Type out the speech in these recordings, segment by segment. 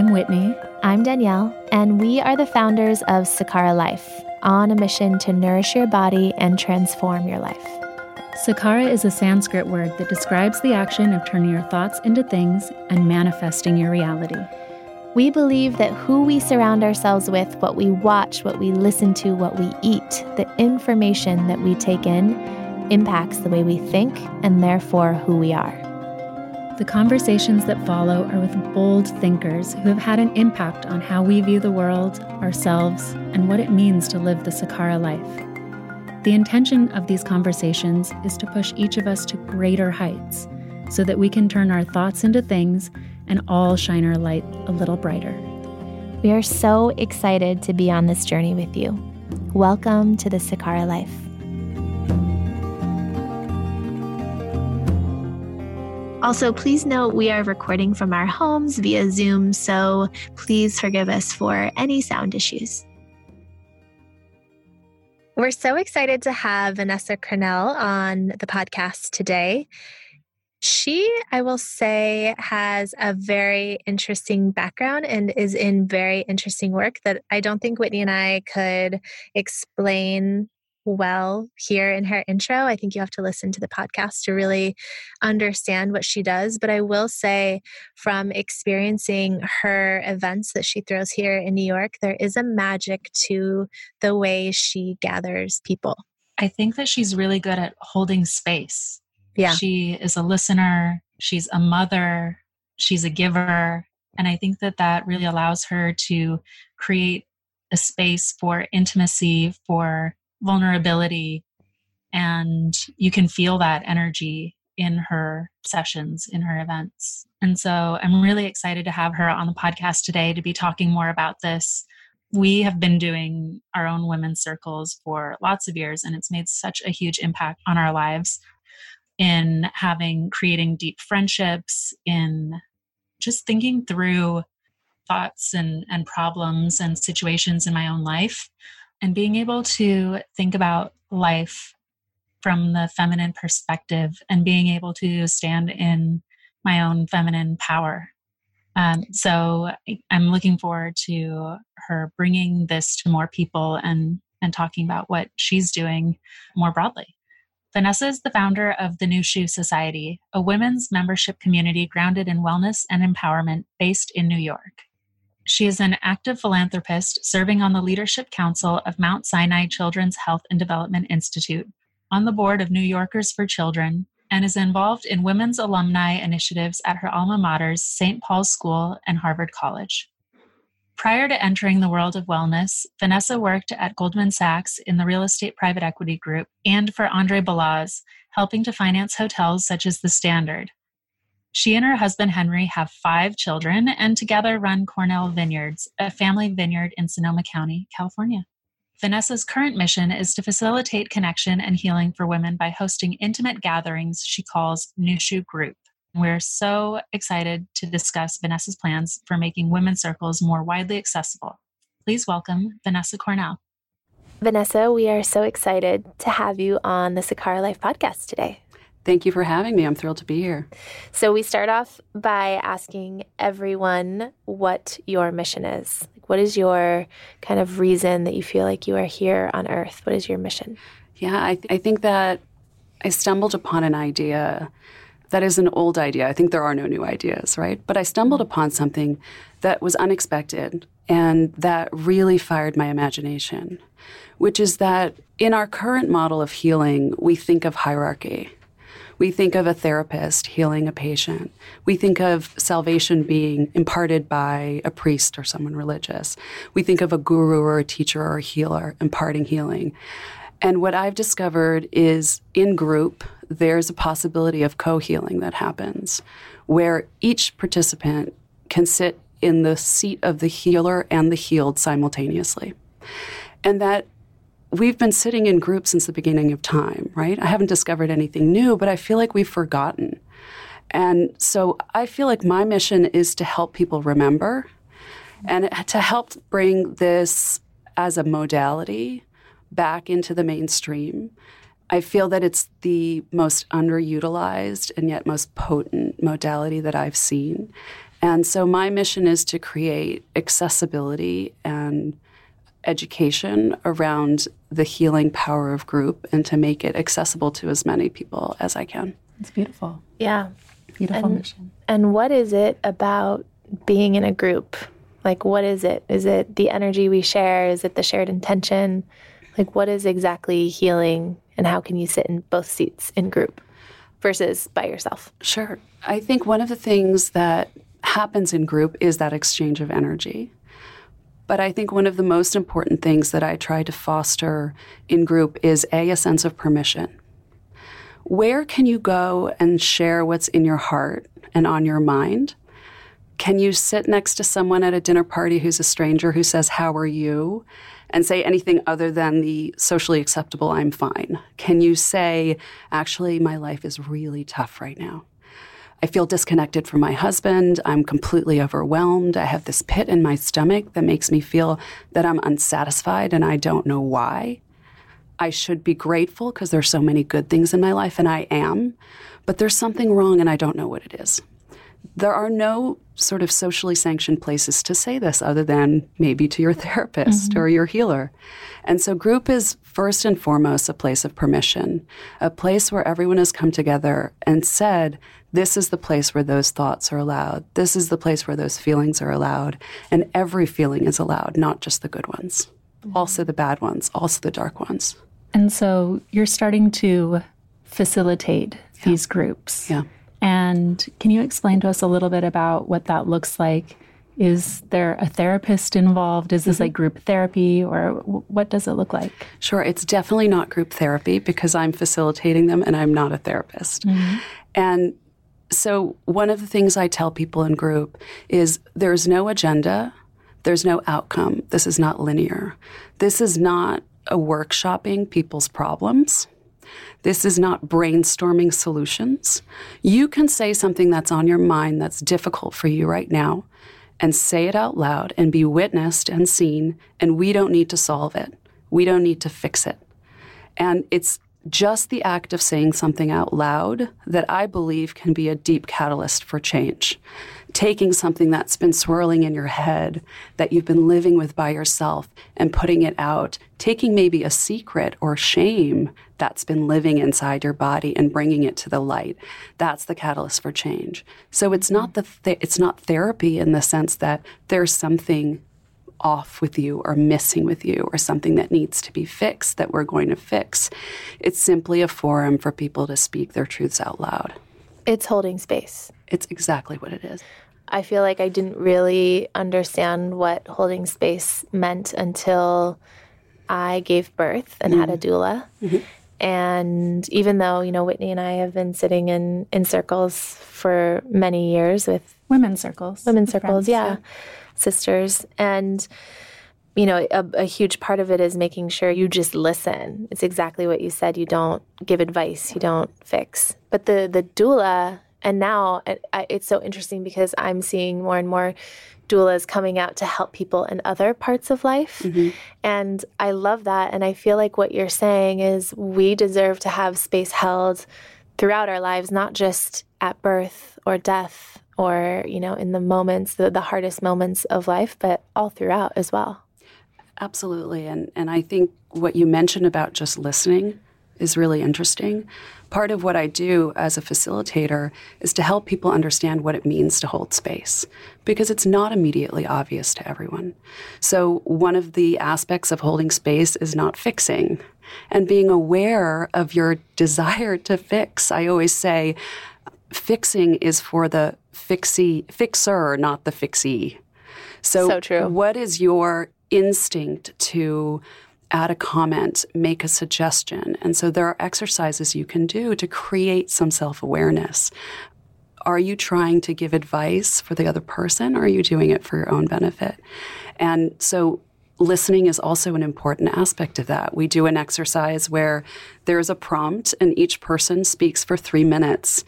I'm Whitney. I'm Danielle, and we are the founders of Sakara Life, on a mission to nourish your body and transform your life. Sakara is a Sanskrit word that describes the action of turning your thoughts into things and manifesting your reality. We believe that who we surround ourselves with, what we watch, what we listen to, what we eat, the information that we take in, impacts the way we think and therefore who we are. The conversations that follow are with bold thinkers who have had an impact on how we view the world, ourselves, and what it means to live the Sakara life. The intention of these conversations is to push each of us to greater heights so that we can turn our thoughts into things and all shine our light a little brighter. We are so excited to be on this journey with you. Welcome to the Sakara Life. Also, please note we are recording from our homes via Zoom, so please forgive us for any sound issues. We're so excited to have Vanessa Cornell on the podcast today. She, I will say, has a very interesting background and is in very interesting work that I don't think Whitney and I could explain well here in her intro. I think you have to listen to the podcast to really understand what she does. But I will say, from experiencing her events that she throws here in New York, there is a magic to the way she gathers people. I think that she's really good at holding space. Yeah. She is a listener, she's a mother, she's a giver. And I think that that really allows her to create a space for intimacy, for vulnerability and you can feel that energy in her sessions in her events. And so i'm really excited to have her on the podcast today to be talking more about this. We have been doing our own women's circles for lots of years and it's made such a huge impact on our lives in having creating deep friendships in just thinking through thoughts and and problems and situations in my own life and being able to think about life from the feminine perspective and being able to stand in my own feminine power. Um, so I'm looking forward to her bringing this to more people and and talking about what she's doing more broadly. Vanessa is the founder of the Nushu Society, a women's membership community grounded in wellness and empowerment based in New York. She is an active philanthropist serving on the Leadership Council of Mount Sinai Children's Health and Development Institute, on the board of New Yorkers for Children, and is involved in women's alumni initiatives at her alma maters, St. Paul's School and Harvard College. Prior to entering the world of wellness, Vanessa worked at Goldman Sachs in the real estate private equity group and for Andre Balazs, helping to finance hotels such as The Standard. She and her husband Henry have five children and together run Cornell Vineyards, a family vineyard in Sonoma County, California. Vanessa's current mission is to facilitate connection and healing for women by hosting intimate gatherings she calls Nushu Group. We're so excited to discuss Vanessa's plans for making women's circles more widely accessible. Please welcome Vanessa Cornell. Vanessa, we are so excited to have you on the Sakara Life podcast today. Thank you for having me. I'm thrilled to be here. So, we start off by asking everyone what your mission is. Like what is your kind of reason that you feel like you are here on earth? What is your mission? Yeah, I, th- I think that I stumbled upon an idea that is an old idea. I think there are no new ideas, right? But I stumbled upon something that was unexpected and that really fired my imagination, which is that in our current model of healing, we think of hierarchy we think of a therapist healing a patient. We think of salvation being imparted by a priest or someone religious. We think of a guru or a teacher or a healer imparting healing. And what I've discovered is in group, there's a possibility of co healing that happens where each participant can sit in the seat of the healer and the healed simultaneously. And that we've been sitting in groups since the beginning of time, right? I haven't discovered anything new, but I feel like we've forgotten. And so I feel like my mission is to help people remember and to help bring this as a modality back into the mainstream. I feel that it's the most underutilized and yet most potent modality that I've seen. And so my mission is to create accessibility and education around the healing power of group and to make it accessible to as many people as I can. It's beautiful. Yeah. Beautiful and, mission. And what is it about being in a group? Like, what is it? Is it the energy we share? Is it the shared intention? Like, what is exactly healing, and how can you sit in both seats in group versus by yourself? Sure. I think one of the things that happens in group is that exchange of energy. But I think one of the most important things that I try to foster in group is A, a sense of permission. Where can you go and share what's in your heart and on your mind? Can you sit next to someone at a dinner party who's a stranger who says, How are you? and say anything other than the socially acceptable, I'm fine? Can you say, Actually, my life is really tough right now? I feel disconnected from my husband. I'm completely overwhelmed. I have this pit in my stomach that makes me feel that I'm unsatisfied and I don't know why. I should be grateful because there's so many good things in my life and I am, but there's something wrong and I don't know what it is. There are no sort of socially sanctioned places to say this other than maybe to your therapist mm-hmm. or your healer. And so, group is first and foremost a place of permission, a place where everyone has come together and said, This is the place where those thoughts are allowed. This is the place where those feelings are allowed. And every feeling is allowed, not just the good ones, mm-hmm. also the bad ones, also the dark ones. And so, you're starting to facilitate yeah. these groups. Yeah. And can you explain to us a little bit about what that looks like? Is there a therapist involved? Is this mm-hmm. like group therapy or what does it look like? Sure, it's definitely not group therapy because I'm facilitating them and I'm not a therapist. Mm-hmm. And so, one of the things I tell people in group is there's no agenda, there's no outcome. This is not linear. This is not a workshopping people's problems. This is not brainstorming solutions. You can say something that's on your mind that's difficult for you right now and say it out loud and be witnessed and seen, and we don't need to solve it. We don't need to fix it. And it's just the act of saying something out loud that I believe can be a deep catalyst for change. Taking something that's been swirling in your head that you've been living with by yourself and putting it out, taking maybe a secret or shame that's been living inside your body and bringing it to the light. That's the catalyst for change. So it's not the th- it's not therapy in the sense that there's something off with you or missing with you or something that needs to be fixed that we're going to fix. It's simply a forum for people to speak their truths out loud. It's holding space. It's exactly what it is. I feel like I didn't really understand what holding space meant until I gave birth and mm-hmm. had a mm-hmm. doula. Mm-hmm. And even though, you know, Whitney and I have been sitting in, in circles for many years with women's circles. Women's circles, friends, yeah. yeah sisters. And, you know, a, a, huge part of it is making sure you just listen. It's exactly what you said. You don't give advice, you don't fix. But the, the doula, and now it, it's so interesting because I'm seeing more and more doulas coming out to help people in other parts of life. Mm-hmm. And I love that. And I feel like what you're saying is we deserve to have space held throughout our lives, not just at birth or death or, you know, in the moments, the, the hardest moments of life, but all throughout as well. Absolutely. And, and I think what you mentioned about just listening is really interesting. Part of what I do as a facilitator is to help people understand what it means to hold space because it's not immediately obvious to everyone. So, one of the aspects of holding space is not fixing and being aware of your desire to fix. I always say, fixing is for the fixie fixer, not the fixie. So, so true. What is your instinct to add a comment, make a suggestion? And so there are exercises you can do to create some self awareness. Are you trying to give advice for the other person or are you doing it for your own benefit? And so listening is also an important aspect of that. We do an exercise where there's a prompt and each person speaks for three minutes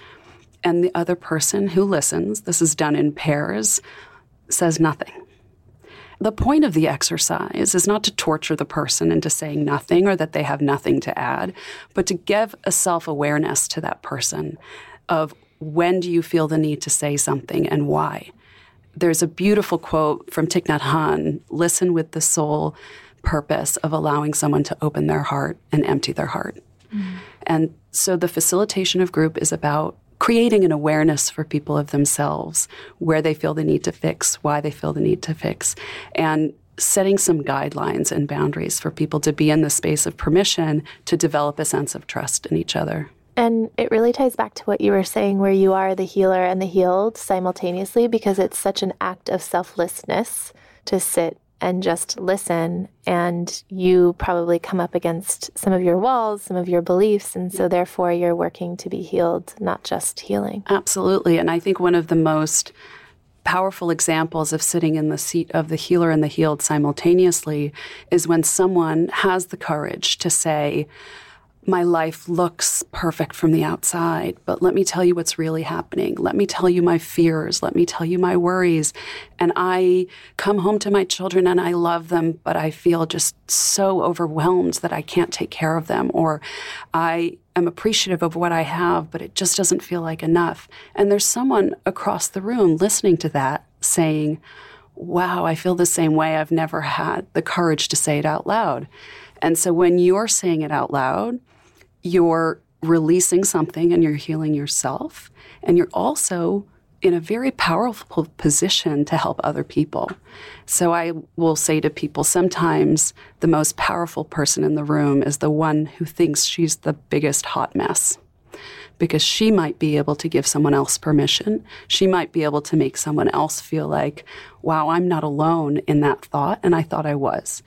and the other person who listens, this is done in pairs, says nothing. The point of the exercise is not to torture the person into saying nothing or that they have nothing to add, but to give a self awareness to that person of when do you feel the need to say something and why. there's a beautiful quote from Thich Nhat Hanh listen with the soul purpose of allowing someone to open their heart and empty their heart. Mm. And so the facilitation of group is about creating an awareness for people of themselves, where they feel the need to fix, why they feel the need to fix, and setting some guidelines and boundaries for people to be in the space of permission to develop a sense of trust in each other. And it really ties back to what you were saying, where you are the healer and the healed simultaneously, because it's such an act of selflessness to sit and just listen. And you probably come up against some of your walls, some of your beliefs. And so, therefore, you're working to be healed, not just healing. Absolutely. And I think one of the most powerful examples of sitting in the seat of the healer and the healed simultaneously is when someone has the courage to say, my life looks perfect from the outside, but let me tell you what's really happening. Let me tell you my fears. Let me tell you my worries. And I come home to my children and I love them, but I feel just so overwhelmed that I can't take care of them. Or I am appreciative of what I have, but it just doesn't feel like enough. And there's someone across the room listening to that saying, Wow, I feel the same way. I've never had the courage to say it out loud. And so when you're saying it out loud, you're releasing something and you're healing yourself. And you're also in a very powerful position to help other people. So I will say to people sometimes the most powerful person in the room is the one who thinks she's the biggest hot mess. Because she might be able to give someone else permission. She might be able to make someone else feel like, wow, I'm not alone in that thought, and I thought I was.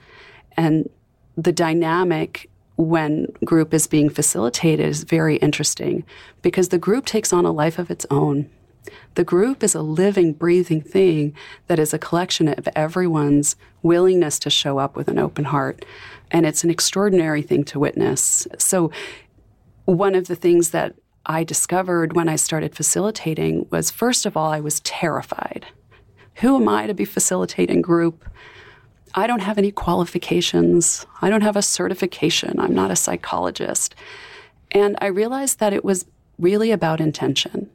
And the dynamic when group is being facilitated is very interesting because the group takes on a life of its own. The group is a living, breathing thing that is a collection of everyone's willingness to show up with an open heart. And it's an extraordinary thing to witness. So, one of the things that I discovered when I started facilitating was first of all, I was terrified. Who am I to be facilitating group? I don't have any qualifications. I don't have a certification. I'm not a psychologist. And I realized that it was really about intention,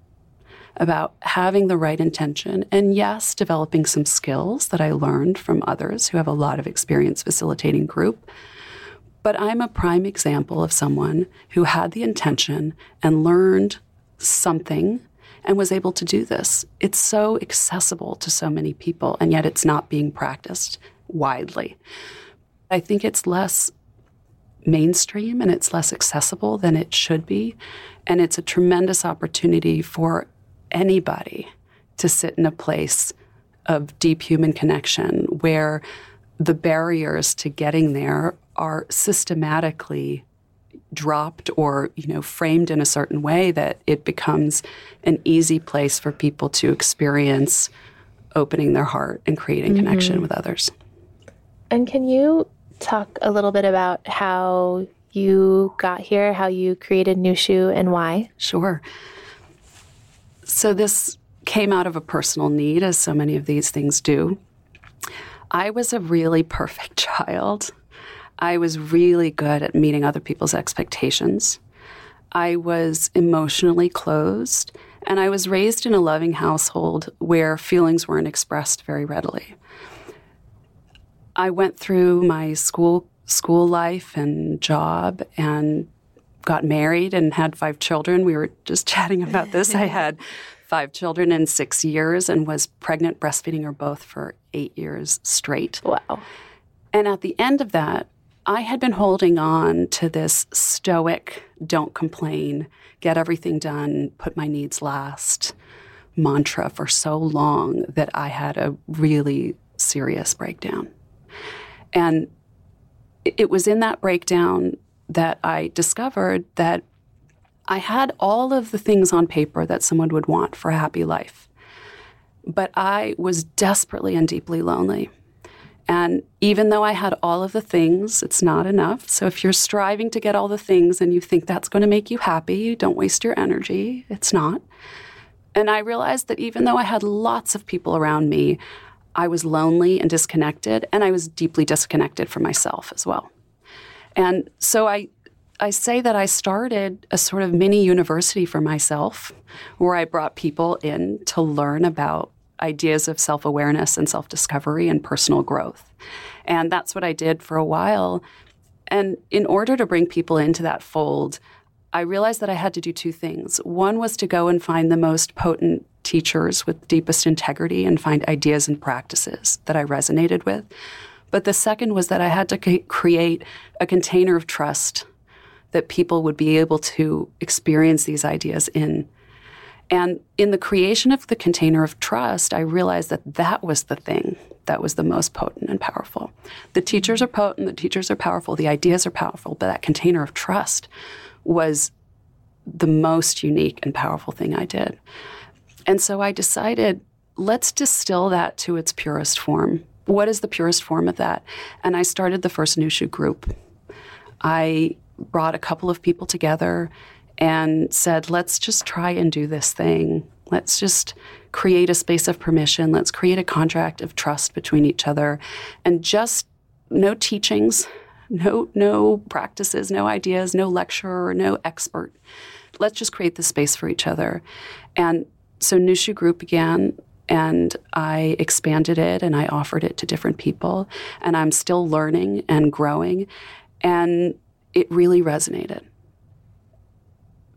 about having the right intention. And yes, developing some skills that I learned from others who have a lot of experience facilitating group. But I'm a prime example of someone who had the intention and learned something and was able to do this. It's so accessible to so many people, and yet it's not being practiced widely. I think it's less mainstream and it's less accessible than it should be. And it's a tremendous opportunity for anybody to sit in a place of deep human connection where the barriers to getting there are systematically dropped or you know framed in a certain way that it becomes an easy place for people to experience opening their heart and creating mm-hmm. connection with others and can you talk a little bit about how you got here, how you created Nushu, and why? Sure. So, this came out of a personal need, as so many of these things do. I was a really perfect child. I was really good at meeting other people's expectations. I was emotionally closed, and I was raised in a loving household where feelings weren't expressed very readily. I went through my school school life and job and got married and had five children. We were just chatting about this. I had five children in six years and was pregnant, breastfeeding her both for eight years straight. Wow. And at the end of that, I had been holding on to this stoic, don't complain, get everything done, put my needs last mantra for so long that I had a really serious breakdown. And it was in that breakdown that I discovered that I had all of the things on paper that someone would want for a happy life. But I was desperately and deeply lonely. And even though I had all of the things, it's not enough. So if you're striving to get all the things and you think that's going to make you happy, don't waste your energy. It's not. And I realized that even though I had lots of people around me, I was lonely and disconnected, and I was deeply disconnected from myself as well. And so I, I say that I started a sort of mini university for myself where I brought people in to learn about ideas of self awareness and self discovery and personal growth. And that's what I did for a while. And in order to bring people into that fold, I realized that I had to do two things. One was to go and find the most potent teachers with deepest integrity and find ideas and practices that I resonated with. But the second was that I had to create a container of trust that people would be able to experience these ideas in. And in the creation of the container of trust, I realized that that was the thing that was the most potent and powerful. The teachers are potent, the teachers are powerful, the ideas are powerful, but that container of trust was the most unique and powerful thing I did. And so I decided, let's distill that to its purest form. What is the purest form of that? And I started the first Nushu group. I brought a couple of people together and said, let's just try and do this thing. Let's just create a space of permission. Let's create a contract of trust between each other and just no teachings, no no practices, no ideas, no lecturer, no expert. Let's just create the space for each other. And so Nushu Group began and I expanded it and I offered it to different people and I'm still learning and growing and it really resonated.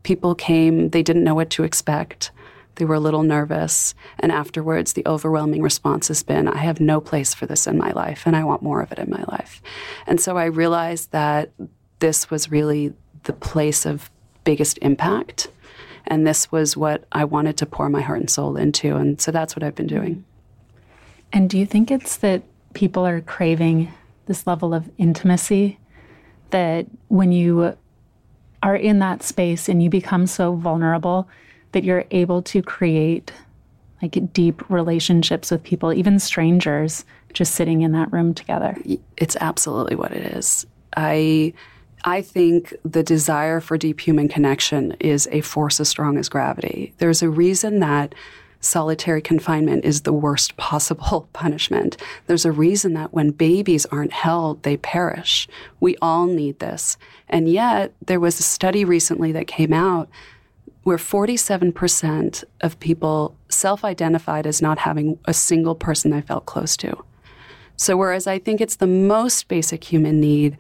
People came, they didn't know what to expect. They were a little nervous. And afterwards, the overwhelming response has been I have no place for this in my life, and I want more of it in my life. And so I realized that this was really the place of biggest impact. And this was what I wanted to pour my heart and soul into. And so that's what I've been doing. And do you think it's that people are craving this level of intimacy? That when you are in that space and you become so vulnerable, that you're able to create like deep relationships with people, even strangers, just sitting in that room together. It's absolutely what it is. I I think the desire for deep human connection is a force as strong as gravity. There's a reason that solitary confinement is the worst possible punishment. There's a reason that when babies aren't held, they perish. We all need this. And yet, there was a study recently that came out where 47% of people self identified as not having a single person they felt close to. So, whereas I think it's the most basic human need,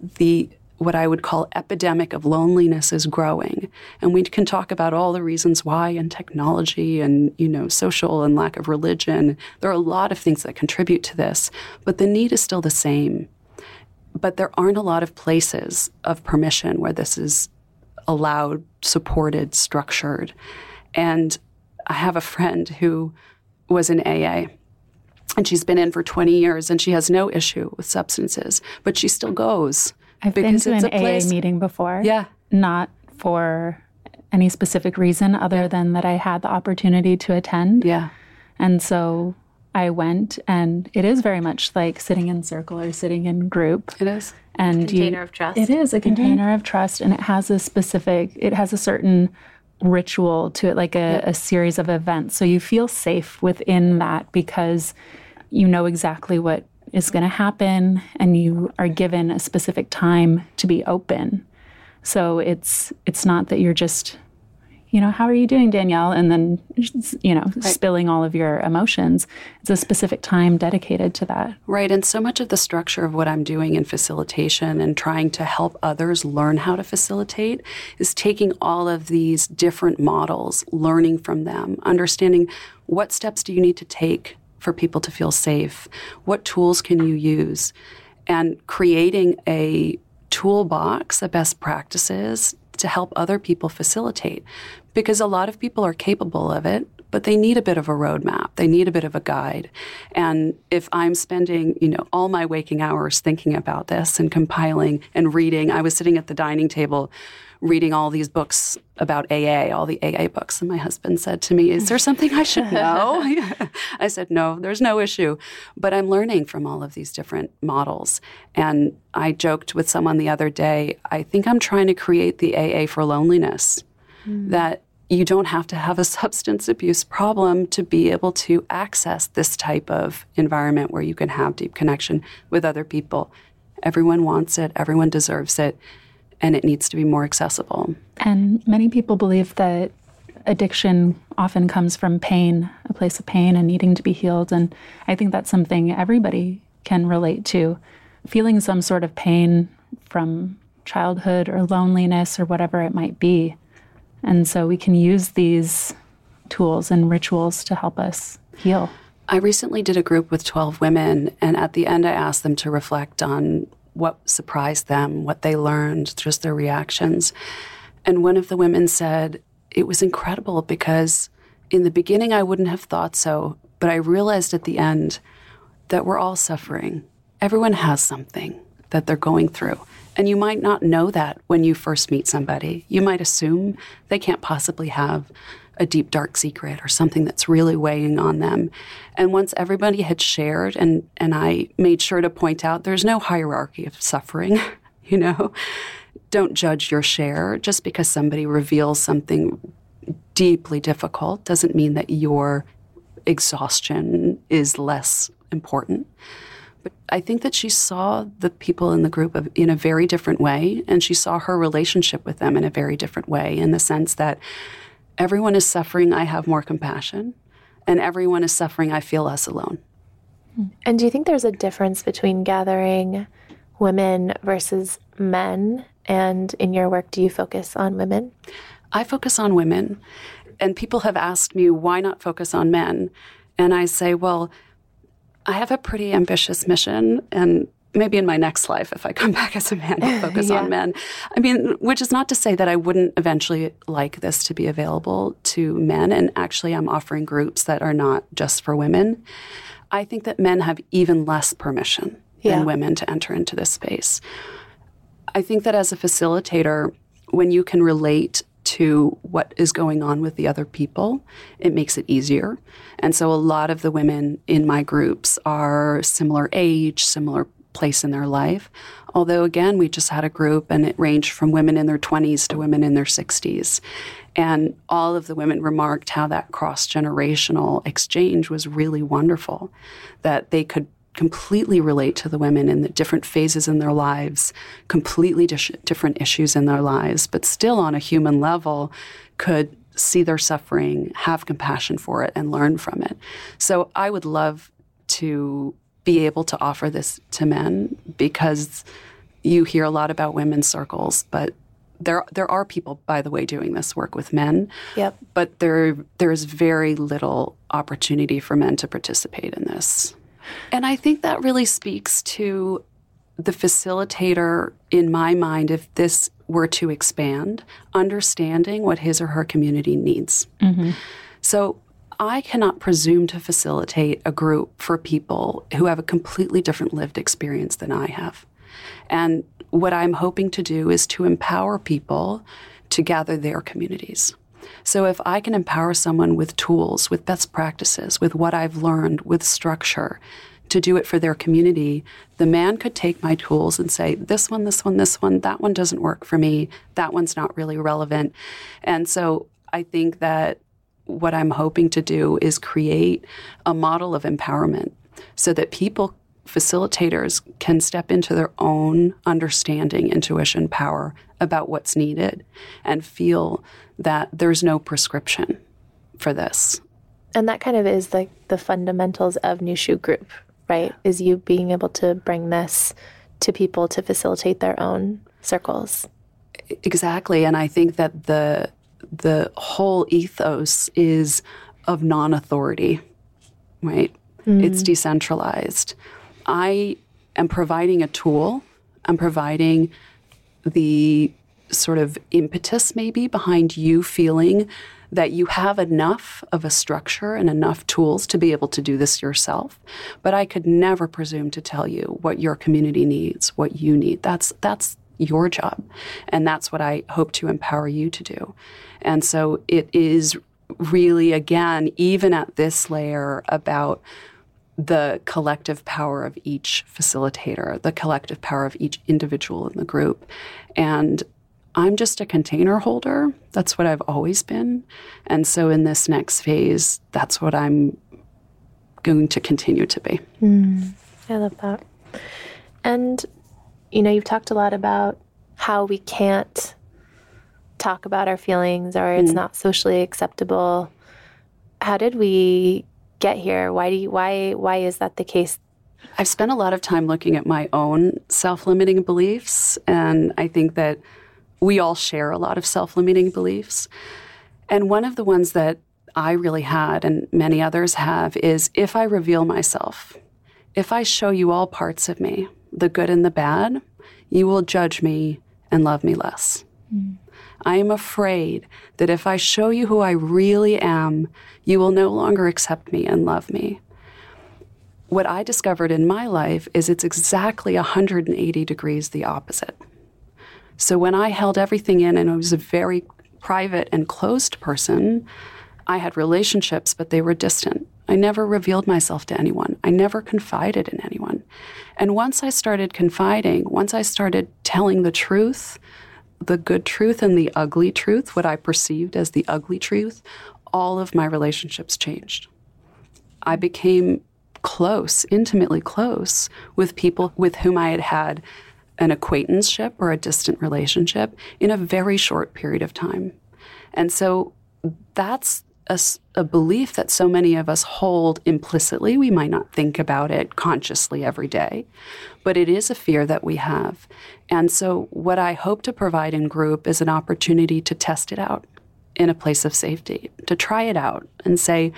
the what I would call epidemic of loneliness is growing. And we can talk about all the reasons why and technology and, you know, social and lack of religion. There are a lot of things that contribute to this, but the need is still the same. But there aren't a lot of places of permission where this is allowed, supported, structured. And I have a friend who was in AA and she's been in for 20 years and she has no issue with substances, but she still goes. I've been to an AA place. meeting before. Yeah. Not for any specific reason other yeah. than that I had the opportunity to attend. Yeah. And so I went, and it is very much like sitting in circle or sitting in group. It is and container you, of trust. It is a mm-hmm. container mm-hmm. of trust, and it has a specific. It has a certain ritual to it, like a, yeah. a series of events. So you feel safe within that because you know exactly what is going to happen, and you are given a specific time to be open. So it's it's not that you're just you know, how are you doing, Danielle? And then, you know, right. spilling all of your emotions. It's a specific time dedicated to that. Right. And so much of the structure of what I'm doing in facilitation and trying to help others learn how to facilitate is taking all of these different models, learning from them, understanding what steps do you need to take for people to feel safe? What tools can you use? And creating a toolbox of best practices to help other people facilitate because a lot of people are capable of it but they need a bit of a roadmap. They need a bit of a guide. And if I'm spending, you know, all my waking hours thinking about this and compiling and reading, I was sitting at the dining table reading all these books about AA, all the AA books. And my husband said to me, Is there something I should know? I said, No, there's no issue. But I'm learning from all of these different models. And I joked with someone the other day, I think I'm trying to create the AA for loneliness. Mm. That you don't have to have a substance abuse problem to be able to access this type of environment where you can have deep connection with other people. Everyone wants it, everyone deserves it and it needs to be more accessible. And many people believe that addiction often comes from pain, a place of pain and needing to be healed. And I think that's something everybody can relate to. Feeling some sort of pain from childhood or loneliness or whatever it might be. And so we can use these tools and rituals to help us heal. I recently did a group with 12 women, and at the end, I asked them to reflect on what surprised them, what they learned, just their reactions. And one of the women said, It was incredible because in the beginning, I wouldn't have thought so, but I realized at the end that we're all suffering. Everyone has something that they're going through. And you might not know that when you first meet somebody. You might assume they can't possibly have a deep, dark secret or something that's really weighing on them. And once everybody had shared, and, and I made sure to point out there's no hierarchy of suffering, you know, don't judge your share. Just because somebody reveals something deeply difficult doesn't mean that your exhaustion is less important. But I think that she saw the people in the group in a very different way, and she saw her relationship with them in a very different way, in the sense that everyone is suffering, I have more compassion, and everyone is suffering, I feel less alone. And do you think there's a difference between gathering women versus men? And in your work, do you focus on women? I focus on women. And people have asked me, why not focus on men? And I say, well, I have a pretty ambitious mission, and maybe in my next life, if I come back as a man, I'll focus yeah. on men. I mean, which is not to say that I wouldn't eventually like this to be available to men. And actually, I'm offering groups that are not just for women. I think that men have even less permission yeah. than women to enter into this space. I think that as a facilitator, when you can relate to what is going on with the other people, it makes it easier. And so a lot of the women in my groups are similar age, similar place in their life. Although, again, we just had a group and it ranged from women in their 20s to women in their 60s. And all of the women remarked how that cross generational exchange was really wonderful, that they could completely relate to the women in the different phases in their lives, completely dis- different issues in their lives, but still on a human level could see their suffering, have compassion for it, and learn from it. So I would love to be able to offer this to men because you hear a lot about women's circles, but there there are people, by the way, doing this work with men. Yep. But there there is very little opportunity for men to participate in this. And I think that really speaks to the facilitator in my mind if this were to expand, understanding what his or her community needs. Mm-hmm. So I cannot presume to facilitate a group for people who have a completely different lived experience than I have. And what I'm hoping to do is to empower people to gather their communities. So if I can empower someone with tools, with best practices, with what I've learned, with structure, to do it for their community, the man could take my tools and say, this one, this one, this one, that one doesn't work for me. That one's not really relevant. And so I think that what I'm hoping to do is create a model of empowerment so that people, facilitators, can step into their own understanding, intuition, power about what's needed and feel that there's no prescription for this. And that kind of is like the, fundamentals of Nushu Group, right? Is you being able to bring this to people to facilitate their own circles. Exactly. And I think that the the whole ethos is of non authority, right? Mm. It's decentralized. I am providing a tool, I'm providing the sort of impetus maybe behind you feeling that you have enough of a structure and enough tools to be able to do this yourself. But I could never presume to tell you what your community needs, what you need. That's that's your job. And that's what I hope to empower you to do. And so it is really, again, even at this layer, about the collective power of each facilitator, the collective power of each individual in the group. And I'm just a container holder. That's what I've always been. And so in this next phase, that's what I'm going to continue to be. Mm, I love that. And, you know, you've talked a lot about how we can't talk about our feelings or it's mm. not socially acceptable. How did we get here? Why do you, why why is that the case? I've spent a lot of time looking at my own self-limiting beliefs and I think that we all share a lot of self-limiting beliefs. And one of the ones that I really had and many others have is if I reveal myself, if I show you all parts of me, the good and the bad, you will judge me and love me less. Mm. I am afraid that if I show you who I really am, you will no longer accept me and love me. What I discovered in my life is it's exactly 180 degrees the opposite. So when I held everything in and I was a very private and closed person, I had relationships, but they were distant. I never revealed myself to anyone. I never confided in anyone. And once I started confiding, once I started telling the truth, the good truth and the ugly truth, what I perceived as the ugly truth, all of my relationships changed. I became close, intimately close with people with whom I had had an acquaintanceship or a distant relationship in a very short period of time. And so that's a, a, belief that so many of us hold implicitly. We might not think about it consciously every day, but it is a fear that we have. And so, what I hope to provide in group is an opportunity to test it out in a place of safety, to try it out and say,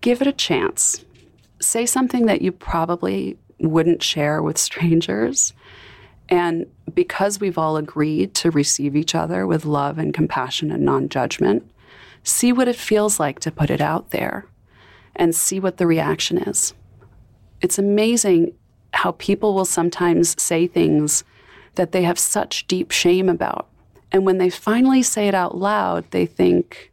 give it a chance. Say something that you probably wouldn't share with strangers. And because we've all agreed to receive each other with love and compassion and non judgment, see what it feels like to put it out there and see what the reaction is. It's amazing how people will sometimes say things that they have such deep shame about. And when they finally say it out loud, they think,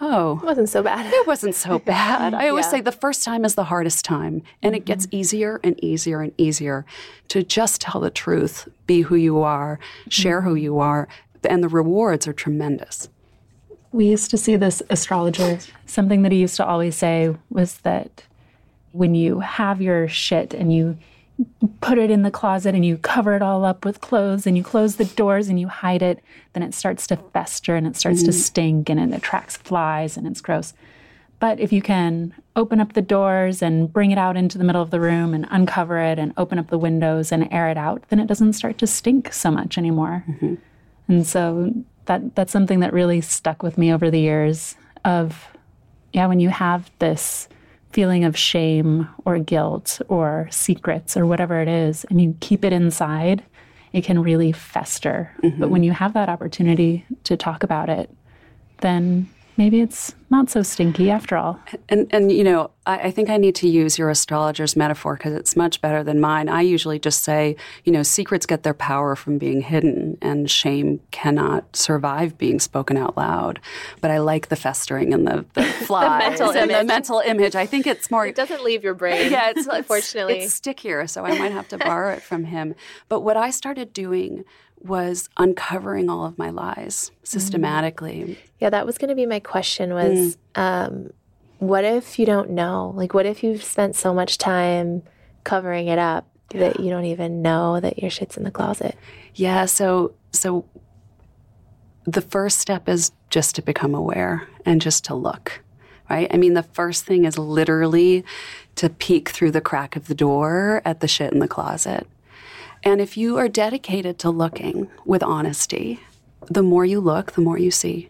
oh, it wasn't so bad. It wasn't so bad. I always yeah. say the first time is the hardest time. And mm-hmm. it gets mm-hmm. easier and easier and easier to just tell the truth, be who you are, mm-hmm. share who you are. And the rewards are tremendous. We used to see this astrologer. Something that he used to always say was that when you have your shit and you put it in the closet and you cover it all up with clothes and you close the doors and you hide it, then it starts to fester and it starts mm. to stink and it attracts flies and it's gross. But if you can open up the doors and bring it out into the middle of the room and uncover it and open up the windows and air it out, then it doesn't start to stink so much anymore. Mm-hmm. And so that that's something that really stuck with me over the years of yeah when you have this feeling of shame or guilt or secrets or whatever it is and you keep it inside it can really fester mm-hmm. but when you have that opportunity to talk about it then maybe it's not so stinky after all. And and you know, I, I think I need to use your astrologer's metaphor because it's much better than mine. I usually just say, you know, secrets get their power from being hidden, and shame cannot survive being spoken out loud. But I like the festering and the, the flies the mental and image. the mental image. I think it's more. It doesn't leave your brain. Yeah, it's unfortunately it's, it's stickier, so I might have to borrow it from him. But what I started doing was uncovering all of my lies systematically. Mm. Yeah, that was going to be my question was mm. um, what if you don't know? Like what if you've spent so much time covering it up yeah. that you don't even know that your shit's in the closet? Yeah, so so the first step is just to become aware and just to look. Right? I mean, the first thing is literally to peek through the crack of the door at the shit in the closet and if you are dedicated to looking with honesty, the more you look, the more you see.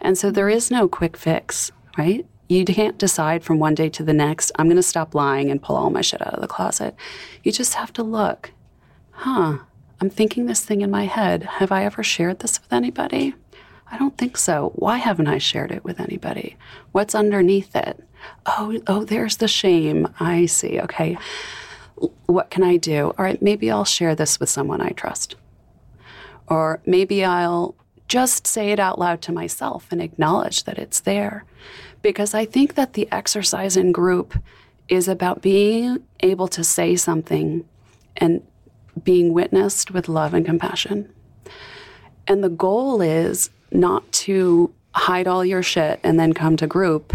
And so there is no quick fix, right? You can't decide from one day to the next, I'm going to stop lying and pull all my shit out of the closet. You just have to look. Huh, I'm thinking this thing in my head. Have I ever shared this with anybody? I don't think so. Why haven't I shared it with anybody? What's underneath it? Oh, oh, there's the shame. I see. Okay what can I do? All right, maybe I'll share this with someone I trust. Or maybe I'll just say it out loud to myself and acknowledge that it's there. Because I think that the exercise in group is about being able to say something and being witnessed with love and compassion. And the goal is not to hide all your shit and then come to group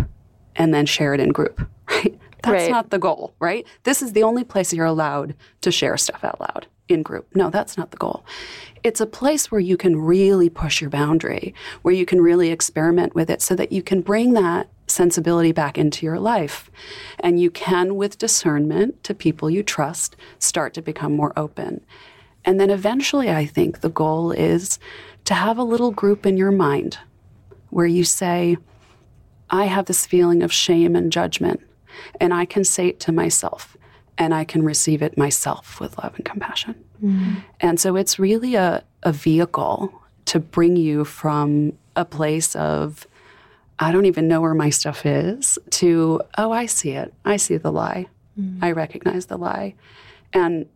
and then share it in group, right? That's right. not the goal, right? This is the only place you're allowed to share stuff out loud in group. No, that's not the goal. It's a place where you can really push your boundary, where you can really experiment with it so that you can bring that sensibility back into your life. And you can, with discernment to people you trust, start to become more open. And then eventually, I think the goal is to have a little group in your mind where you say, I have this feeling of shame and judgment, and I can say it to myself, and I can receive it myself with love and compassion. Mm-hmm. And so it's really a, a vehicle to bring you from a place of, I don't even know where my stuff is, to, oh, I see it. I see the lie. Mm-hmm. I recognize the lie. And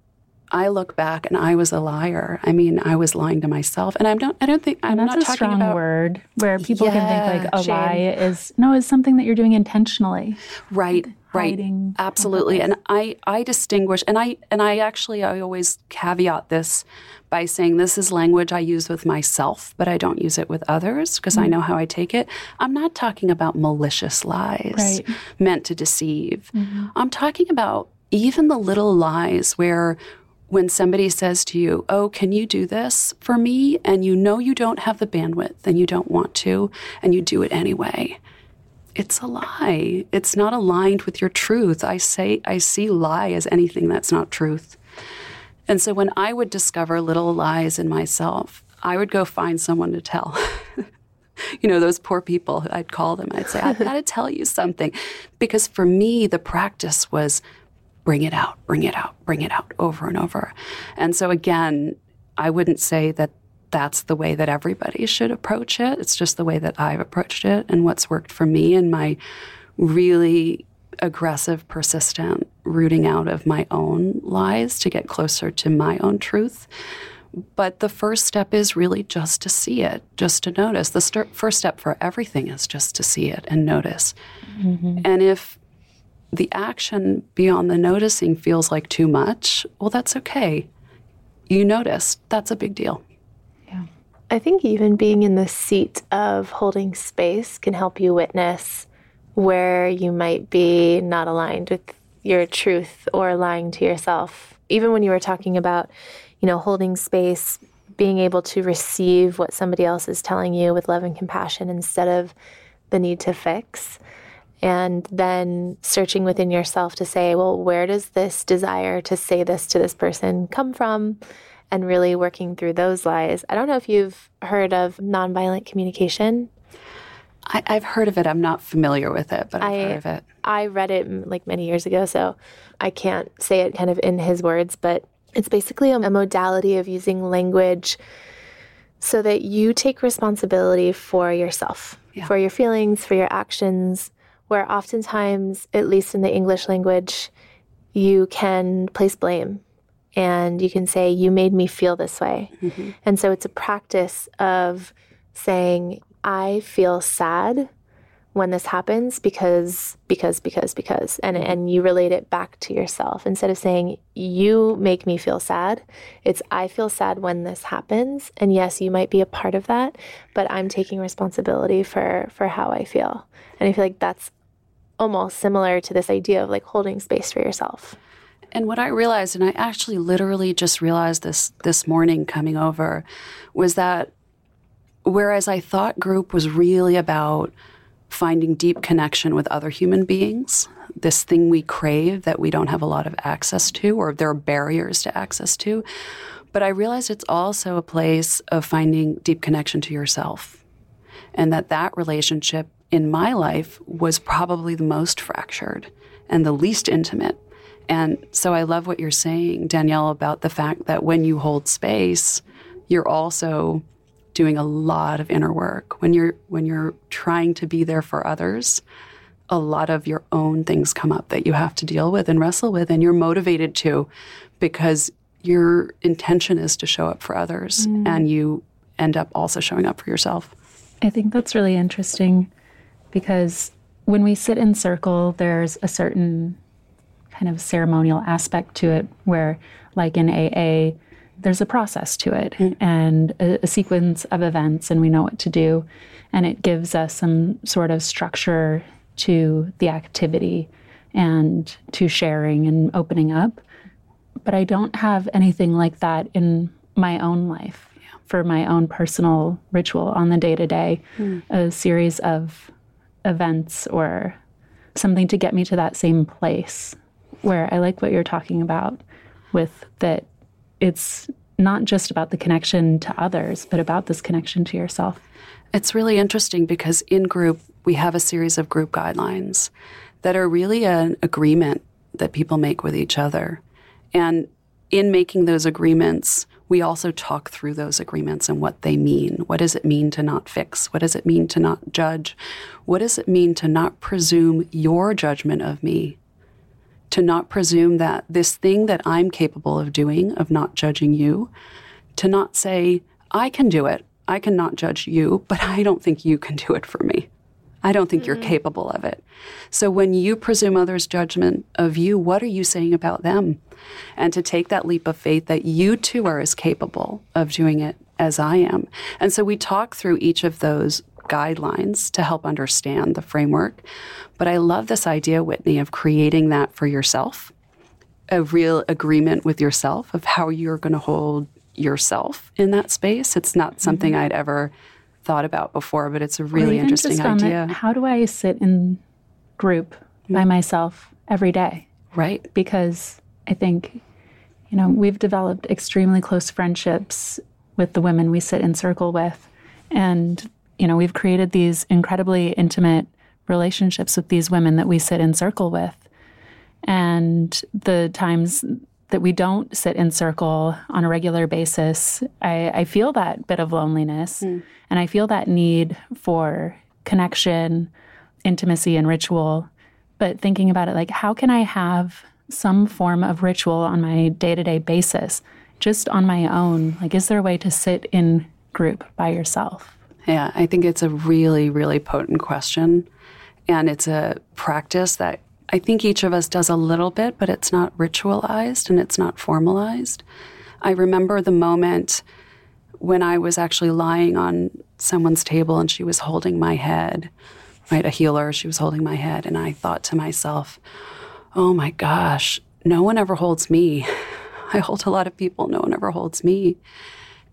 I look back and I was a liar. I mean, I was lying to myself, and I'm not. I don't think I'm that's not a talking strong about word where people Yeah, can think like a shame. lie is no, is something that you're doing intentionally. right, right, absolutely. And I, I distinguish, and I, and I actually, I always caveat this by saying this is language I use with myself, but I don't use it with others because Mm. I know how I take it. I'm not talking about malicious lies Right. meant to deceive. I'm talking about even the little lies where when somebody says to you, Oh, can you do this for me? And you know you don't have the bandwidth and you don't want to, and you do it anyway. It's a lie. It's not aligned with your truth. I say I see lie as anything that's not truth. And so when I would discover little lies in myself, I would go find someone to tell. you know, those poor people, I'd call them. I'd say, I've got to tell you something. Because for me, the practice was bring it out, bring it out, bring it out over and over. And so again, I wouldn't say that that's the way that everybody should approach it. It's just the way that I've approached it and what's worked for me and my really aggressive, persistent rooting out of my own lies to get closer to my own truth. But the first step is really just to see it, just to notice. The st- first step for everything is just to see it and notice. Mm-hmm. And if the action beyond the noticing feels like too much, well, that's okay. You noticed. That's a big deal. Yeah. I think even being in the seat of holding space can help you witness where you might be not aligned with your truth or lying to yourself. Even when you were talking about, you know, holding space, being able to receive what somebody else is telling you with love and compassion instead of the need to fix. And then searching within yourself to say, well, where does this desire to say this to this person come from? and really working through those lies. I don't know if you've heard of nonviolent communication. I, I've heard of it. I'm not familiar with it, but I've I- heard of it. I read it mm, like many years ago, so I can't say it kind of in his words, but it's basically a, a modality of using language so that you take responsibility for yourself, Yeah. for your feelings, for your actions, where oftentimes, at least in the English language, you can place blame and you can say, You made me feel this way. Mm-hmm. And so it's a practice of saying, I feel sad when this happens because because because because. And and you relate it back to yourself. Instead of saying you make me feel sad it's i feel sad when this happens. And yes you might be a part of that but i'm taking responsibility for for how i feel. And i feel like that's almost similar to this idea of like holding space for yourself. And what I realized, and I actually literally just realized this this morning coming over, was that whereas I thought group was really about finding deep connection with other human beings, this thing we crave that we don't have a lot of access to, or there are barriers to access to. But I realized it's also a place of finding deep connection to yourself. And that that relationship in my life was probably the most fractured and the least intimate. And so I love what you're saying, Danielle, about the fact that when you hold space, you're also doing a lot of inner work. When you're when you're trying to be there for others, a lot of your own things come up that you have to deal with and wrestle with and you're motivated to because your intention is to show up for others mm. and you end up also showing up for yourself. I think that's really interesting because when we sit in circle, there's a certain kind of ceremonial aspect to it where, like in AA, there's a process to it mm. and a, a sequence of events, and we know what to do. And it gives us some sort of structure to the activity and to sharing and opening up. but I don't have anything like that in my own life for my own personal ritual on the day to day, a series of events or something to get me to that same place where I like what you're talking about with that it's not just about the connection to others, but about this connection to yourself. It's really interesting because in group, we have a series of group guidelines that are really an agreement that people make with each other. And in making those agreements, we also talk through those agreements and what they mean. What does it mean to not fix? What does it mean to not judge? What does it mean to not presume your judgment of me? To not presume that this thing that I'm capable of doing, of not judging you, to not say, I can do it. I cannot judge you, but I don't think you can do it for me. I don't think mm-hmm. you're capable of it. So when you presume others' judgment of you, what are you saying about them? And to take that leap of faith that you too are as capable of doing it as I am. And so we talk through each of those guidelines to help understand the framework. But I love this idea, Whitney, of creating that for yourself, a real agreement with yourself of how you're going to hold yourself in that space. It's not something mm-hmm. I'd ever thought about before, but it's a really interesting idea. The, how do I sit in group by mm. myself every day? Right. Because I think, you know, we've developed extremely close friendships with the women we sit in circle with. And, you know, we've created these incredibly intimate relationships with these women that we sit in circle with. And the times that we don't sit in circle on a regular basis, I, I feel that bit of loneliness. Mm. And I feel that need for connection, intimacy, and ritual. But thinking about it, like, how can I have some form of ritual on my day to day basis, just on my own? Like, is there a way to sit in group by yourself? Yeah, I think it's a really, really potent question. And it's a practice that I think each of us does a little bit, but it's not ritualized and it's not formalized. I remember the moment when I was actually lying on someone's table and she was holding my head, right? A healer, she was holding my head. And I thought to myself, oh my gosh, no one ever holds me. I hold a lot of people, no one ever holds me.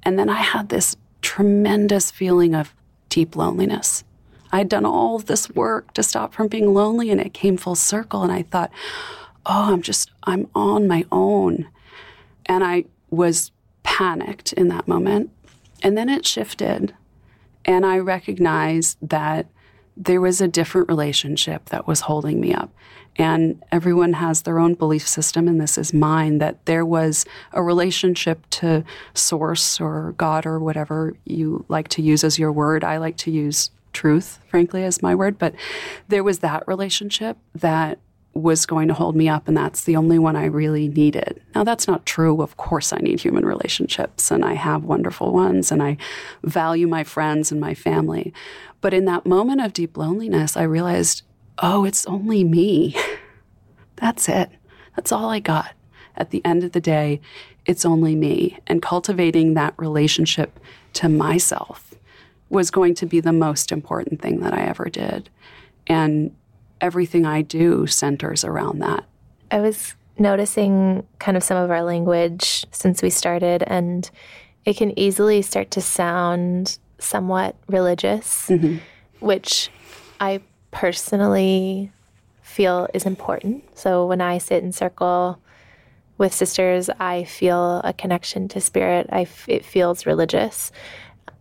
And then I had this tremendous feeling of deep loneliness. I'd done all this work to stop from being lonely and it came full circle. And I thought, oh, I'm just, I'm on my own. And I was panicked in that moment. And then it shifted. And I recognized that there was a different relationship that was holding me up. And everyone has their own belief system, and this is mine that there was a relationship to source or God or whatever you like to use as your word. I like to use truth, frankly, as my word. But there was that relationship that was going to hold me up, and that's the only one I really needed. Now, that's not true. Of course, I need human relationships, and I have wonderful ones, and I value my friends and my family. But in that moment of deep loneliness, I realized, oh, it's only me. that's it. That's all I got. At the end of the day, it's only me. And cultivating that relationship to myself was going to be the most important thing that I ever did. And everything I do centers around that. I was noticing kind of some of our language since we started, and it can easily start to sound somewhat religious, mm-hmm. which I personally feel is important. So when I sit in circle with sisters, I feel a connection to spirit. I f- it feels religious.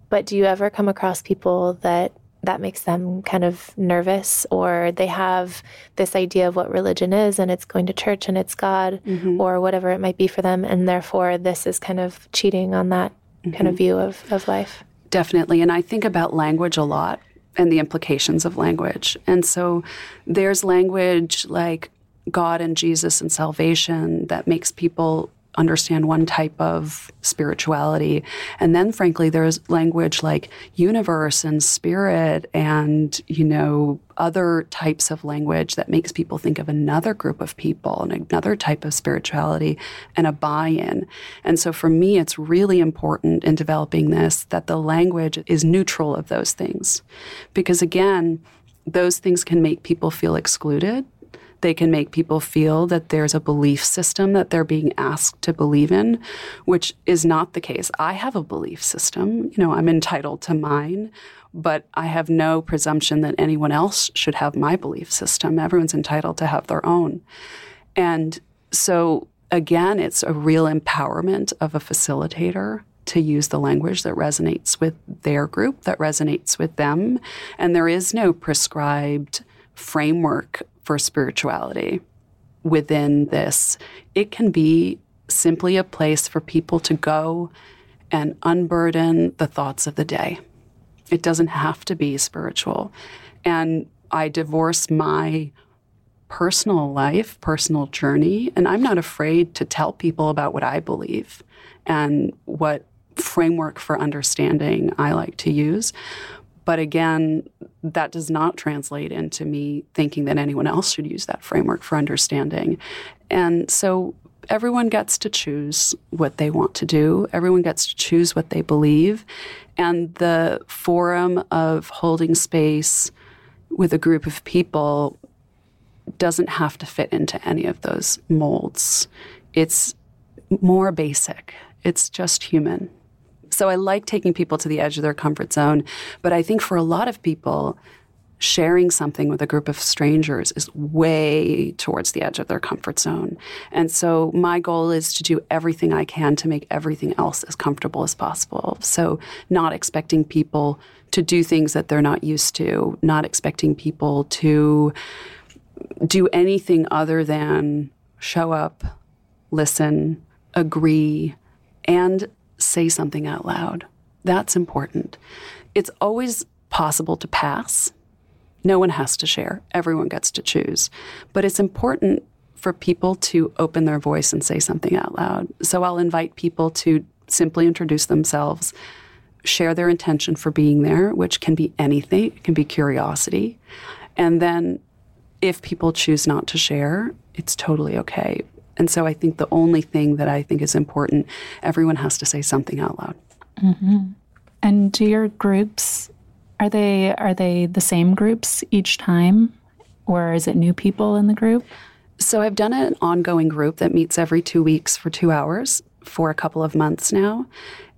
But do you ever come across people that that makes them kind of nervous or they have this idea of what religion is and it's going to church and it's God mm-hmm. or whatever it might be for them and therefore this is kind of cheating on that mm-hmm. kind of view of, of life. Definitely. And I think about language a lot and the implications of language. And so there's language like God and Jesus and salvation that makes people understand one type of spirituality. And then, frankly, there's language like universe and spirit and, you know, other types of language that makes people think of another group of people and another type of spirituality and a buy in. And so, for me, it's really important in developing this that the language is neutral of those things. Because, again, those things can make people feel excluded They can make people feel that there's a belief system that they're being asked to believe in, which is not the case. I have a belief system. You know, I'm entitled to mine, but I have no presumption that anyone else should have my belief system. Everyone's entitled to have their own. And so, again, it's a real empowerment of a facilitator to use the language that resonates with their group, that resonates with them. And there is no prescribed framework for spirituality within this. It can be simply a place for people to go and unburden the thoughts of the day. It doesn't have to be spiritual. And I divorce my personal life, personal journey, and I'm not afraid to tell people about what I believe and what framework for understanding I like to use. But again, that does not translate into me thinking that anyone else should use that framework for understanding. And so everyone gets to choose what they want to do, everyone gets to choose what they believe. And the forum of holding space with a group of people doesn't have to fit into any of those molds. It's more basic, it's just human. So I like taking people to the edge of their comfort zone. But I think for a lot of people, sharing something with a group of strangers is way towards the edge of their comfort zone. And so my goal is to do everything I can to make everything else as comfortable as possible. So not expecting people to do things that they're not used to, not expecting people to do anything other than show up, listen, agree, and say something out loud. That's important. It's always possible to pass. No one has to share, everyone gets to choose. But it's important for people to open their voice and say something out loud. So I'll invite people to simply introduce themselves, share their intention for being there, which can be anything, it can be curiosity. And then if people choose not to share, it's totally okay. And so I think the only thing that I think is important, everyone has to say something out loud. Mm-hmm. And do your groups are they are they the same groups each time, or is it new people in the group? So I've done an ongoing group that meets every two weeks for two hours for a couple of months now.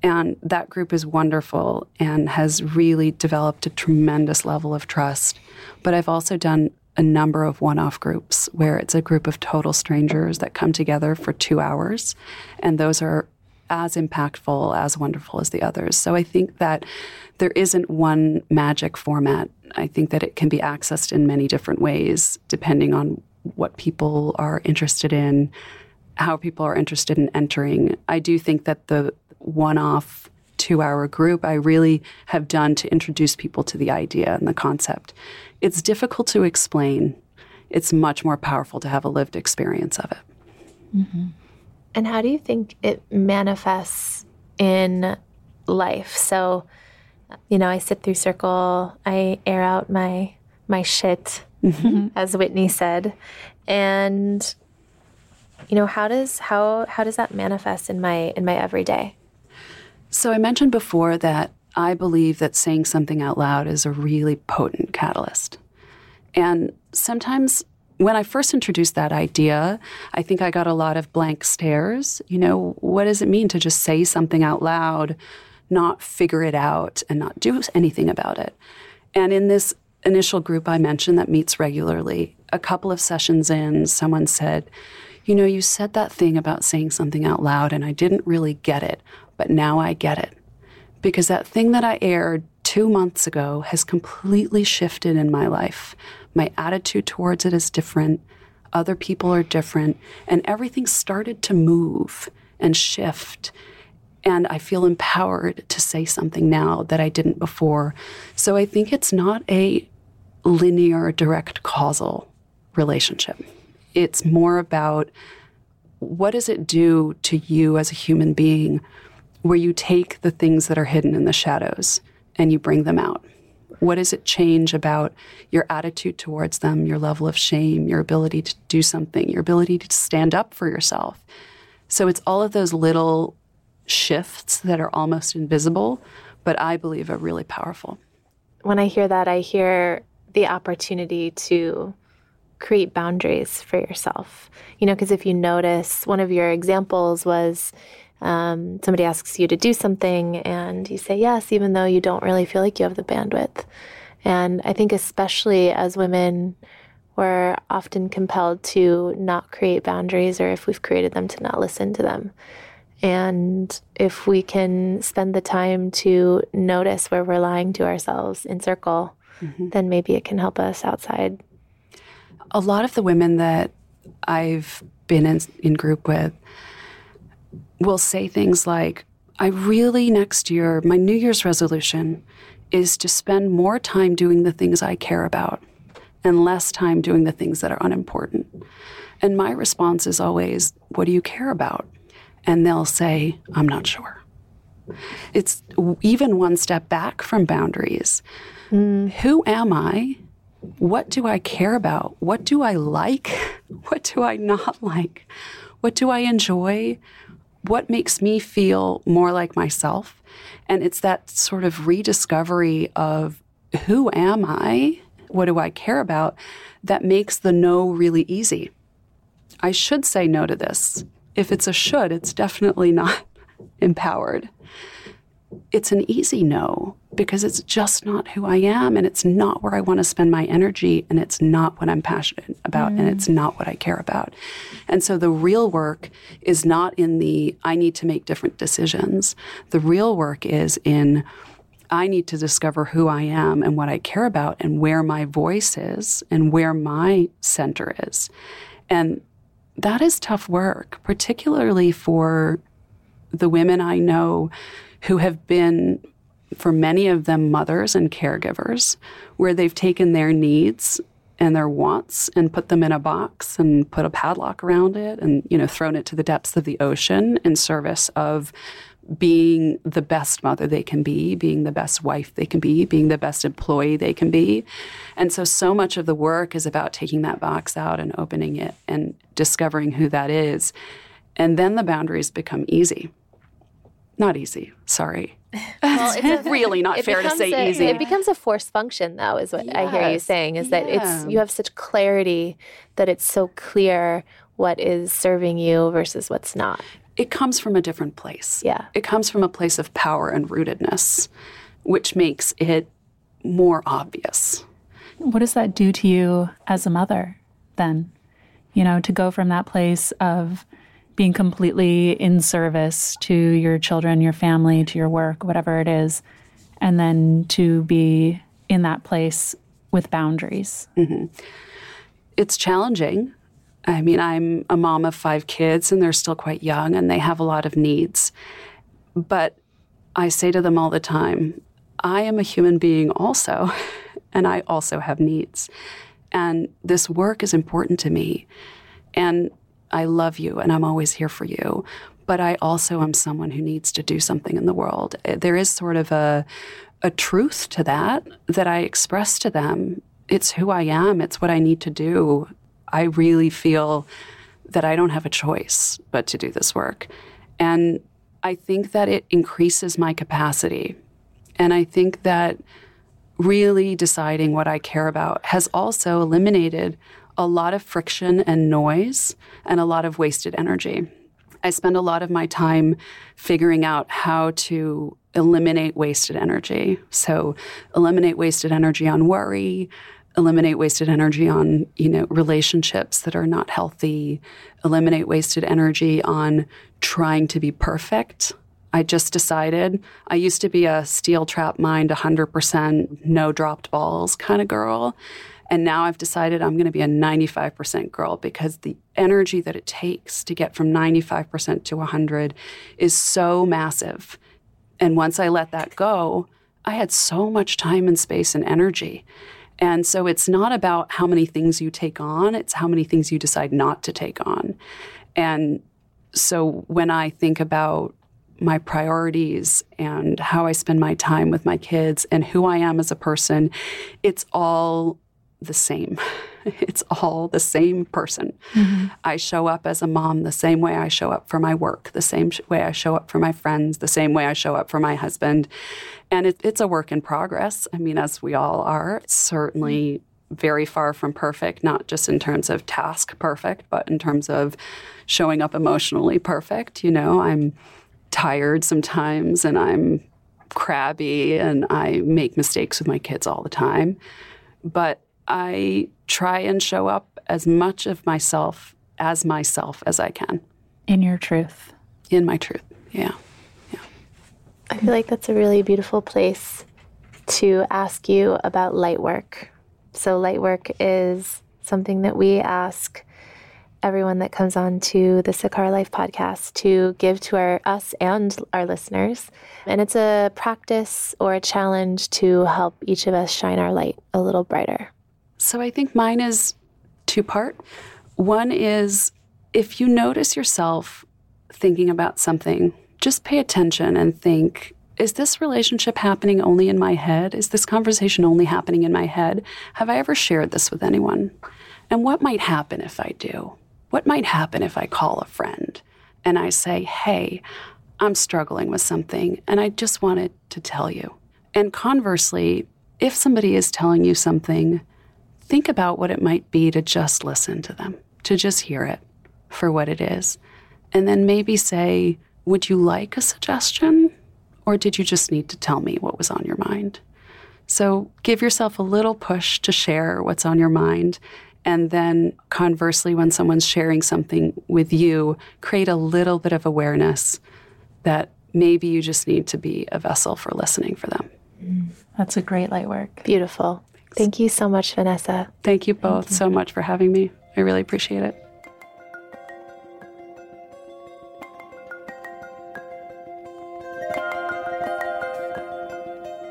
And that group is wonderful and has really developed a tremendous level of trust. But I've also done a number of one off groups where it's a group of total strangers that come together for two hours. And those are as impactful, as wonderful as the others. So I think that there isn't one magic format. I think that it can be accessed in many different ways depending on what people are interested in, how people are interested in entering. I do think that the one off two hour group I really have done to introduce people to the idea and the concept. It's difficult to explain. It's much more powerful to have a lived experience of it. Mm-hmm. And how do you think it manifests in life? So, you know, I sit through circle, I air out my my shit, mm-hmm. as Whitney said, and you know, how does how how does that manifest in my in my everyday? So I mentioned before that I believe that saying something out loud is a really potent catalyst. And sometimes when I first introduced that idea, I think I got a lot of blank stares. You know, what does it mean to just say something out loud, not figure it out, and not do anything about it? And in this initial group I mentioned that meets regularly, a couple of sessions in, someone said, You know, you said that thing about saying something out loud, and I didn't really get it, but now I get it. Because that thing that I aired two months ago has completely shifted in my life. My attitude towards it is different. Other people are different. And everything started to move and shift. And I feel empowered to say something now that I didn't before. So I think it's not a linear, direct causal relationship. It's more about what does it do to you as a human being where you take the things that are hidden in the shadows and you bring them out? What does it change about your attitude towards them, your level of shame, your ability to do something, your ability to stand up for yourself? So it's all of those little shifts that are almost invisible, but I believe are really powerful. When I hear that, I hear the opportunity to create boundaries for yourself. You know, because if you notice, one of your examples was um, somebody asks you to do something and you say yes, even though you don't really feel like you have the bandwidth. And I think, especially as women, we're often compelled to not create boundaries, or if we've created them, to not listen to them. And if we can spend the time to notice where we're lying to ourselves in circle, mm-hmm. then maybe it can help us outside. A lot of the women that I've been in, in group with will say things like, I really next year, my New Year's resolution is to spend more time doing the things I care about and less time doing the things that are unimportant. And my response is always, What do you care about? And they'll say, I'm not sure. It's even one step back from boundaries. Mm. Who am I? What do I care about? What do I like? What do I not like? What do I enjoy? What makes me feel more like myself. And it's that sort of rediscovery of who am I? What do I care about? That makes the no really easy. I should say no to this. If it's a should, it's definitely not empowered it's an easy no because it's just not who I am and it's not where I want to spend my energy and it's not what I'm passionate about mm. and it's mm. not what I care about. And so the real work is not in the I need to make different decisions. The real work is in I need to discover who I am and what I care about and where my voice is and where my center is. And that is tough work, particularly for the women I know who have been, for many of them, mothers and caregivers, where they've taken their needs and their wants and put them in a box and put a padlock around it and you know thrown it to the depths of the ocean in service of being the best mother they can be, being the best wife they can be, being the best employee they can be. And so, so much of the work is about taking that box out and opening it and discovering who that is. And then the boundaries become easy not easy. Sorry. Well, it's a, really not fair to say a, easy. It becomes a forced function, though, is what yes. I hear you saying. Is that yeah. it's you have such clarity that it's so clear what is serving you versus what's not. It comes from a different place. Yeah. It comes from a place of power and rootedness, which makes it more obvious. What does that do to you as a mother then? You know, to go from that place of being completely in service to your children, your family, to your work, whatever it is, and then to be in that place with boundaries. Mm-hmm. It's challenging. I mean, I'm a mom of five kids, and they're still quite young, and they have a lot of needs. But I say to them all the time, I am a human being also, and I also have needs. And this work is important to me. And I love you and I'm always here for you. But I also am someone who needs to do something in the world. Eh, there is sort of a, a truth to that that I express to them. It's who I am, it's what I need to do. I really feel that I don't have a choice but to do this work. And I think that it increases my capacity. And I think that really deciding what I care about has also eliminated a lot of friction and noise and a lot of wasted energy. I spend a lot of my time figuring out how to eliminate wasted energy. So, eliminate wasted energy on worry, eliminate wasted energy on, you know, relationships that are not healthy, eliminate wasted energy on trying to be perfect. I just decided I used to be a steel trap mind 100% no dropped balls kind of girl. And now I've decided I'm going to be a 95% girl because the energy that it takes to get from 95% to 100 is so massive. And once I let that go, I had so much time and space and energy. And so it's not about how many things you take on, it's how many things you decide not to take on. And so when I think about my priorities and how I spend my time with my kids and who I am as a person, it's all the same. It's all the same person. Mm-hmm. I show up as a mom the same way I show up for my work, the same way I show up for my friends, the same way I show up for my husband. And it, it's a work in progress. I mean, as we all are, it's certainly very far from perfect, not just in terms of task perfect, but in terms of showing up emotionally perfect. You know, I'm tired sometimes and I'm crabby and I make mistakes with my kids all the time. But I try and show up as much of myself as myself as I can. In your truth. In my truth, yeah. Yeah. I feel like that's a really beautiful place to ask you about light work. So, light work is something that we ask everyone that comes on to the Sakara Life podcast to give to our us and our listeners. And it's a practice or a challenge to help each of us shine our light a little brighter. So I think mine is two part. One is if you notice yourself thinking about something, just pay attention and think, is this relationship happening only in my head? Is this conversation only happening in my head? Have I ever shared this with anyone? And what might happen if I do? What might happen if I call a friend and I say, hey, I'm struggling with something and I just wanted to tell you? And conversely, if somebody is telling you something, think about what it might be to just listen to them, to just hear it for what it is. And then maybe say, would you like a suggestion? Or did you just need to tell me what was on your mind? So give yourself a little push to share what's on your mind. And then conversely, when someone's sharing something with you, create a little bit of awareness that maybe you just need to be a vessel for listening for them. That's a great light work. Beautiful. Thanks. Thank you so much, Vanessa. Thank you both Thank you. so much for having me. I really appreciate it.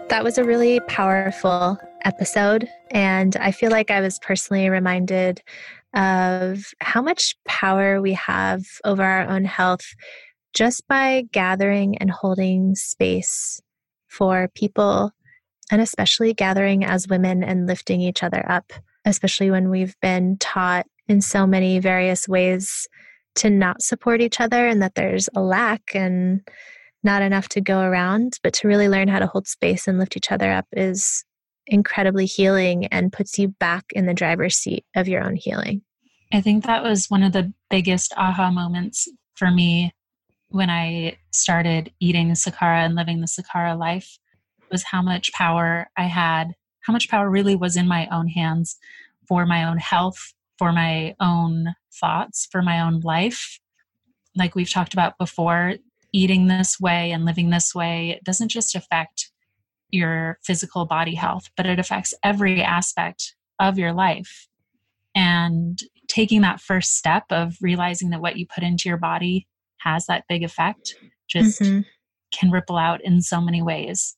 That was a really powerful episode. And I feel like I was personally reminded of how much power we have over our own health just by gathering and holding space for people, and especially gathering as women and lifting each other up, especially when we've been taught in so many various ways to not support each other and that there's a lack and not enough to go around, but to really learn how to hold space and lift each other up is incredibly healing and puts you back in the driver's seat of your own healing. I think that was one of the biggest aha moments for me when I started eating Sakara and living the Sakara life was how much power I had, how much power really was in my own hands for my own health, for my own thoughts, for my own life. Like we've talked about before, eating this way and living this way it doesn't just affect your physical body health, but it affects every aspect of your life. And taking that first step of realizing that what you put into your body has that big effect just mm-hmm. can ripple out in so many ways.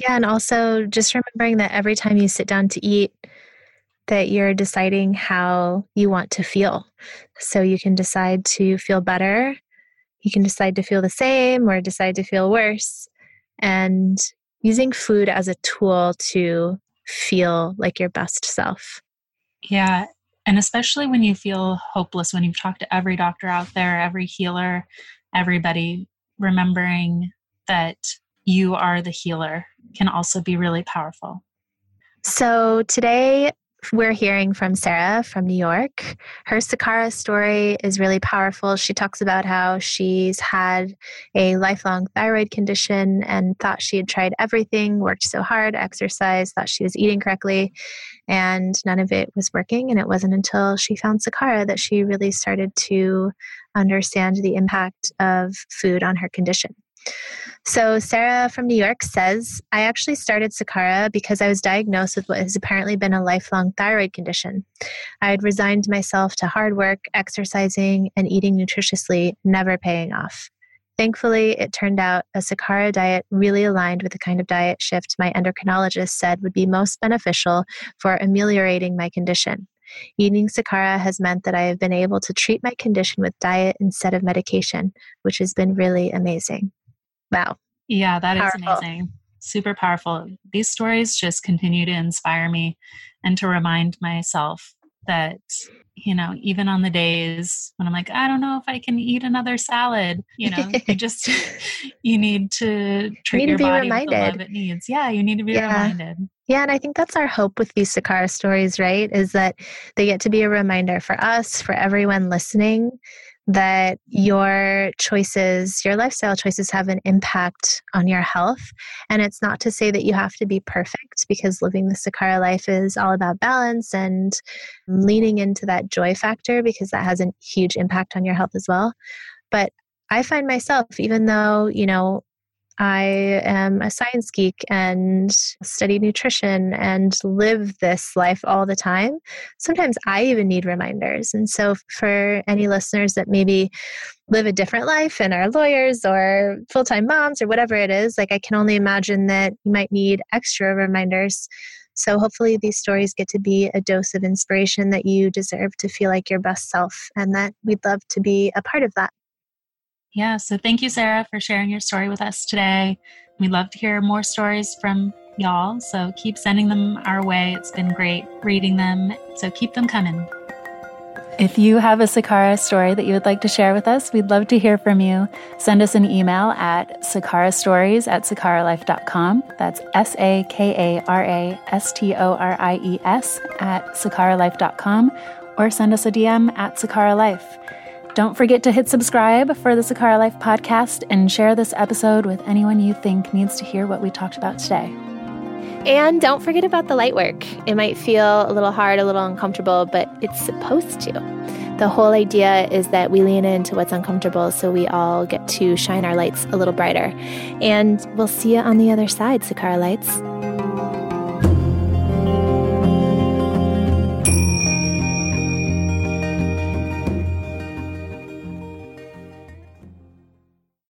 Yeah, and also just remembering that every time you sit down to eat, that you're deciding how you want to feel. So you can decide to feel better you can decide to feel the same or decide to feel worse. And using food as a tool to feel like your best self. Yeah. And especially when you feel hopeless, when you've talked to every doctor out there, every healer, everybody, remembering that you are the healer can also be really powerful. So today we're hearing from Sarah from New York. Her Sakara story is really powerful. She talks about how she's had a lifelong thyroid condition and thought she had tried everything, worked so hard, exercised, thought she was eating correctly, and none of it was working. And it wasn't until she found Sakara that she really started to understand the impact of food on her condition. So, Sarah from New York says, I actually started Sakara because I was diagnosed with what has apparently been a lifelong thyroid condition. I had resigned myself to hard work, exercising, and eating nutritiously, never paying off. Thankfully, it turned out a Sakara diet really aligned with the kind of diet shift my endocrinologist said would be most beneficial for ameliorating my condition. Eating Sakara has meant that I have been able to treat my condition with diet instead of medication, which has been really amazing. Wow. Yeah, that powerful. is amazing. Super powerful. These stories just continue to inspire me and to remind myself that, you know, even on the days when I'm like, I don't know if I can eat another salad, you know, you just, you need to treat you need your to body reminded. with the love it needs. Yeah, you need to be yeah. reminded. Yeah, and I think that's our hope with these Sakara stories, right? Is that they get to be a reminder for us, for everyone listening, that your choices, your lifestyle choices have an impact on your health. And it's not to say that you have to be perfect because living the Sakara life is all about balance and leaning into that joy factor because that has a huge impact on your health as well. But I find myself, even though, you know, I am a science geek and study nutrition and live this life all the time. Sometimes I even need reminders. And so, for any listeners that maybe live a different life and are lawyers or full time moms or whatever it is, like I can only imagine that you might need extra reminders. So, hopefully, these stories get to be a dose of inspiration that you deserve to feel like your best self, and that we'd love to be a part of that. Yeah, so thank you, Sarah, for sharing your story with us today. We'd love to hear more stories from y'all, so keep sending them our way. It's been great reading them, so keep them coming. If you have a Sakara story that you would like to share with us, we'd love to hear from you. Send us an email at sakarastories at sakaralife.com. That's S A K A R A S T O R I E S at sakaralife.com or send us a DM at sakaralife. Don't forget to hit subscribe for the Sakara Life podcast and share this episode with anyone you think needs to hear what we talked about today. And don't forget about the light work. It might feel a little hard, a little uncomfortable, but it's supposed to. The whole idea is that we lean into what's uncomfortable so we all get to shine our lights a little brighter. And we'll see you on the other side, Sakara Lights.